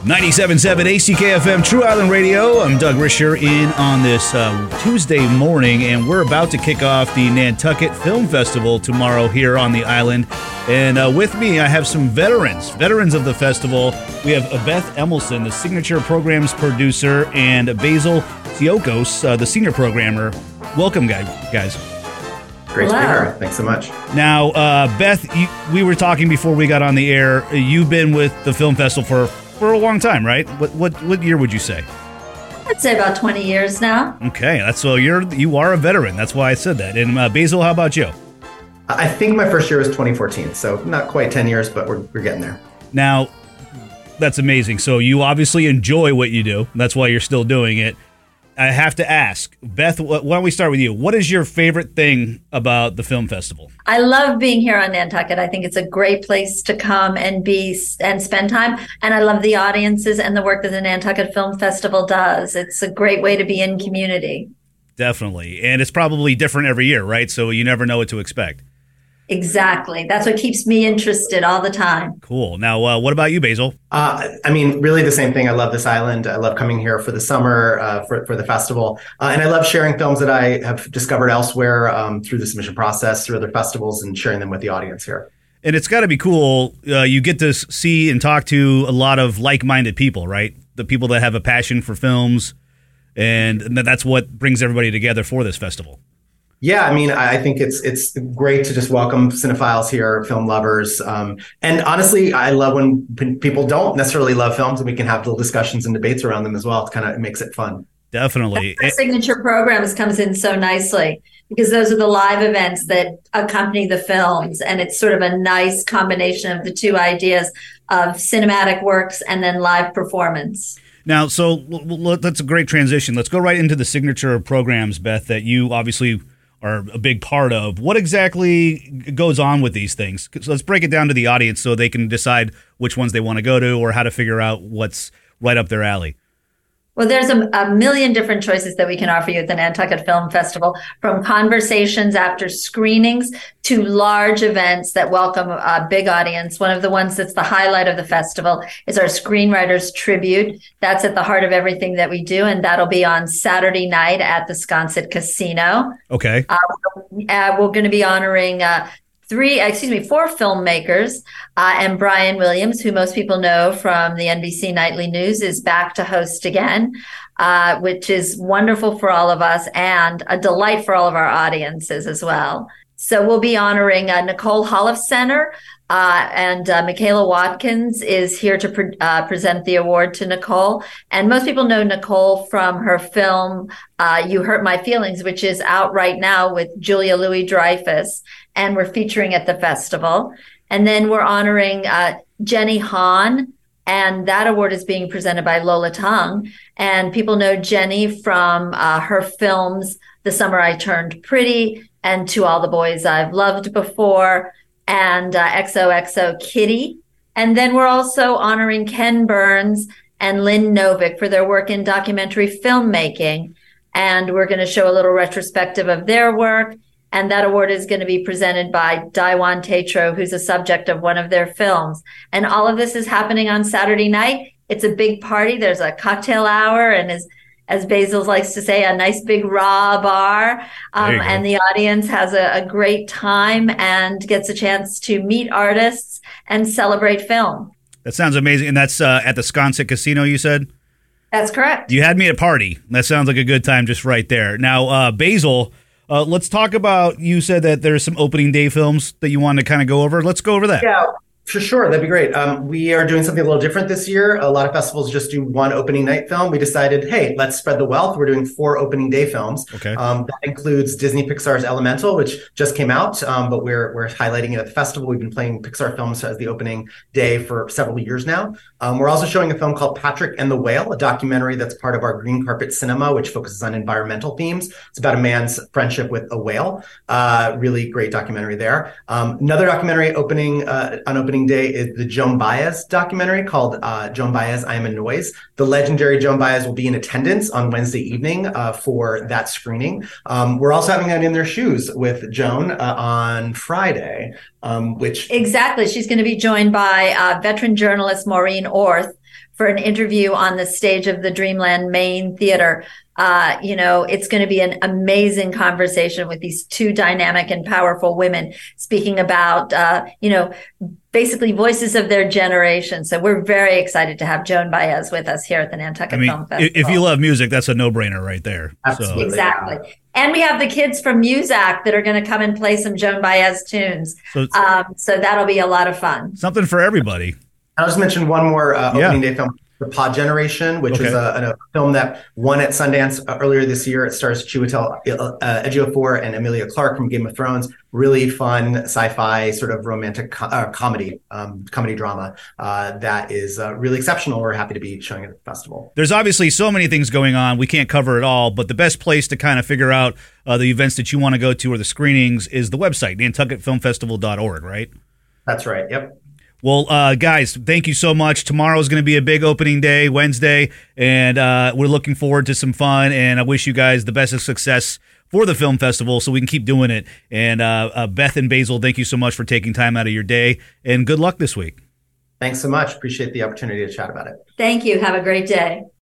97.7 ACKFM True Island Radio. I'm Doug Risher in on this uh, Tuesday morning, and we're about to kick off the Nantucket Film Festival tomorrow here on the island. And uh, with me, I have some veterans, veterans of the festival. We have Beth Emelson, the signature programs producer, and Basil Tsiokos, uh, the senior programmer. Welcome, guys. guys. Great to be here. Thanks so much. Now, uh, Beth, you, we were talking before we got on the air. You've been with the film festival for for a long time, right? What what what year would you say? I'd say about 20 years now. Okay, that's so you're you are a veteran. That's why I said that. And uh, Basil, how about you? I think my first year was 2014, so not quite 10 years, but we're we're getting there. Now, that's amazing. So you obviously enjoy what you do. That's why you're still doing it. I have to ask, Beth, why don't we start with you? What is your favorite thing about the film festival? I love being here on Nantucket. I think it's a great place to come and be and spend time. And I love the audiences and the work that the Nantucket Film Festival does. It's a great way to be in community. Definitely. And it's probably different every year, right? So you never know what to expect. Exactly. That's what keeps me interested all the time. Cool. Now, uh, what about you, Basil? Uh, I mean, really the same thing. I love this island. I love coming here for the summer, uh, for, for the festival. Uh, and I love sharing films that I have discovered elsewhere um, through the submission process, through other festivals, and sharing them with the audience here. And it's got to be cool. Uh, you get to see and talk to a lot of like minded people, right? The people that have a passion for films. And that's what brings everybody together for this festival. Yeah, I mean, I think it's it's great to just welcome cinephiles here, film lovers, um, and honestly, I love when p- people don't necessarily love films, and we can have little discussions and debates around them as well. It kind of makes it fun. Definitely, signature programs comes in so nicely because those are the live events that accompany the films, and it's sort of a nice combination of the two ideas of cinematic works and then live performance. Now, so that's a great transition. Let's go right into the signature programs, Beth, that you obviously are a big part of. What exactly goes on with these things? So let's break it down to the audience so they can decide which ones they want to go to or how to figure out what's right up their alley. Well, there's a, a, million different choices that we can offer you at the Nantucket Film Festival, from conversations after screenings to large events that welcome a big audience. One of the ones that's the highlight of the festival is our Screenwriters Tribute. That's at the heart of everything that we do, and that'll be on Saturday night at the Sconset Casino. Okay. Uh, uh, we're going to be honoring uh, three, excuse me, four filmmakers. Uh, and Brian Williams, who most people know from the NBC Nightly News, is back to host again, uh, which is wonderful for all of us and a delight for all of our audiences as well. So we'll be honoring uh, Nicole Holofcener, uh, and uh, Michaela Watkins is here to pre- uh, present the award to Nicole. And most people know Nicole from her film uh, "You Hurt My Feelings," which is out right now with Julia Louis Dreyfus, and we're featuring at the festival. And then we're honoring uh, Jenny Han, and that award is being presented by Lola Tung. And people know Jenny from uh, her films "The Summer I Turned Pretty." and To All the Boys I've Loved Before and uh, XOXO Kitty. And then we're also honoring Ken Burns and Lynn Novick for their work in documentary filmmaking. And we're going to show a little retrospective of their work. And that award is going to be presented by Daiwan Tetro, who's a subject of one of their films. And all of this is happening on Saturday night. It's a big party. There's a cocktail hour and is as Basil likes to say, a nice big raw bar. Um, and the audience has a, a, great time and gets a chance to meet artists and celebrate film. That sounds amazing. And that's uh, at the Sconset Casino, you said? That's correct. You had me at a party. That sounds like a good time just right there. Now, uh, Basil, uh, let's talk about. You said that there's some opening day films that you want to kind of go over. Let's go over that. Yeah. For sure, that'd be great. Um, we are doing something a little different this year. A lot of festivals just do one opening night film. We decided, hey, let's spread the wealth. We're doing four opening day films. Okay. Um, that includes Disney Pixar's Elemental, which just came out, um, but we're we're highlighting it at the festival. We've been playing Pixar films as the opening day for several years now. Um, we're also showing a film called Patrick and the Whale, a documentary that's part of our Green Carpet Cinema, which focuses on environmental themes. It's about a man's friendship with a whale. Uh, really great documentary there. Um, another documentary opening uh, on opening day is the Joan Baez documentary called uh, Joan Baez, I Am a Noise. The legendary Joan Baez will be in attendance on Wednesday evening uh, for that screening. Um, we're also having that in their shoes with Joan uh, on Friday, um, which exactly. She's going to be joined by uh, veteran journalist Maureen Orth for an interview on the stage of the Dreamland Main Theater. Uh, you know, it's going to be an amazing conversation with these two dynamic and powerful women speaking about, uh, you know, basically voices of their generation. So we're very excited to have Joan Baez with us here at the Nantucket I mean, Film Festival. if you love music, that's a no-brainer right there. Absolutely. So Exactly. And we have the kids from Muzak that are going to come and play some Joan Baez tunes. So Um, so that'll be a lot of fun. something for everybody. I'll just mention one more uh, Yeah. opening day film, The Pod Generation, which Okay. is a, a film that won at Sundance uh, earlier this year. It stars Chiwetel uh, Ejiofor and Emilia Clarke from Game of Thrones. Really fun sci-fi sort of romantic co- uh, comedy, um, comedy drama uh, that is uh, really exceptional. We're happy to be showing it at the festival. There's obviously so many things going on. We can't cover it all, but the best place to kind of figure out uh, the events that you want to go to or the screenings is the website, nantucketfilmfestival.org, right? That's right. Yep. Well, uh, guys, thank you so much. Tomorrow is going to be a big opening day, Wednesday, and uh, we're looking forward to some fun. And I wish you guys the best of success for the film festival, so we can keep doing it. And uh, uh, Beth and Basil, thank you so much for taking time out of your day, and good luck this week. Thanks so much. Appreciate the opportunity to chat about it. Thank you. Have a great day.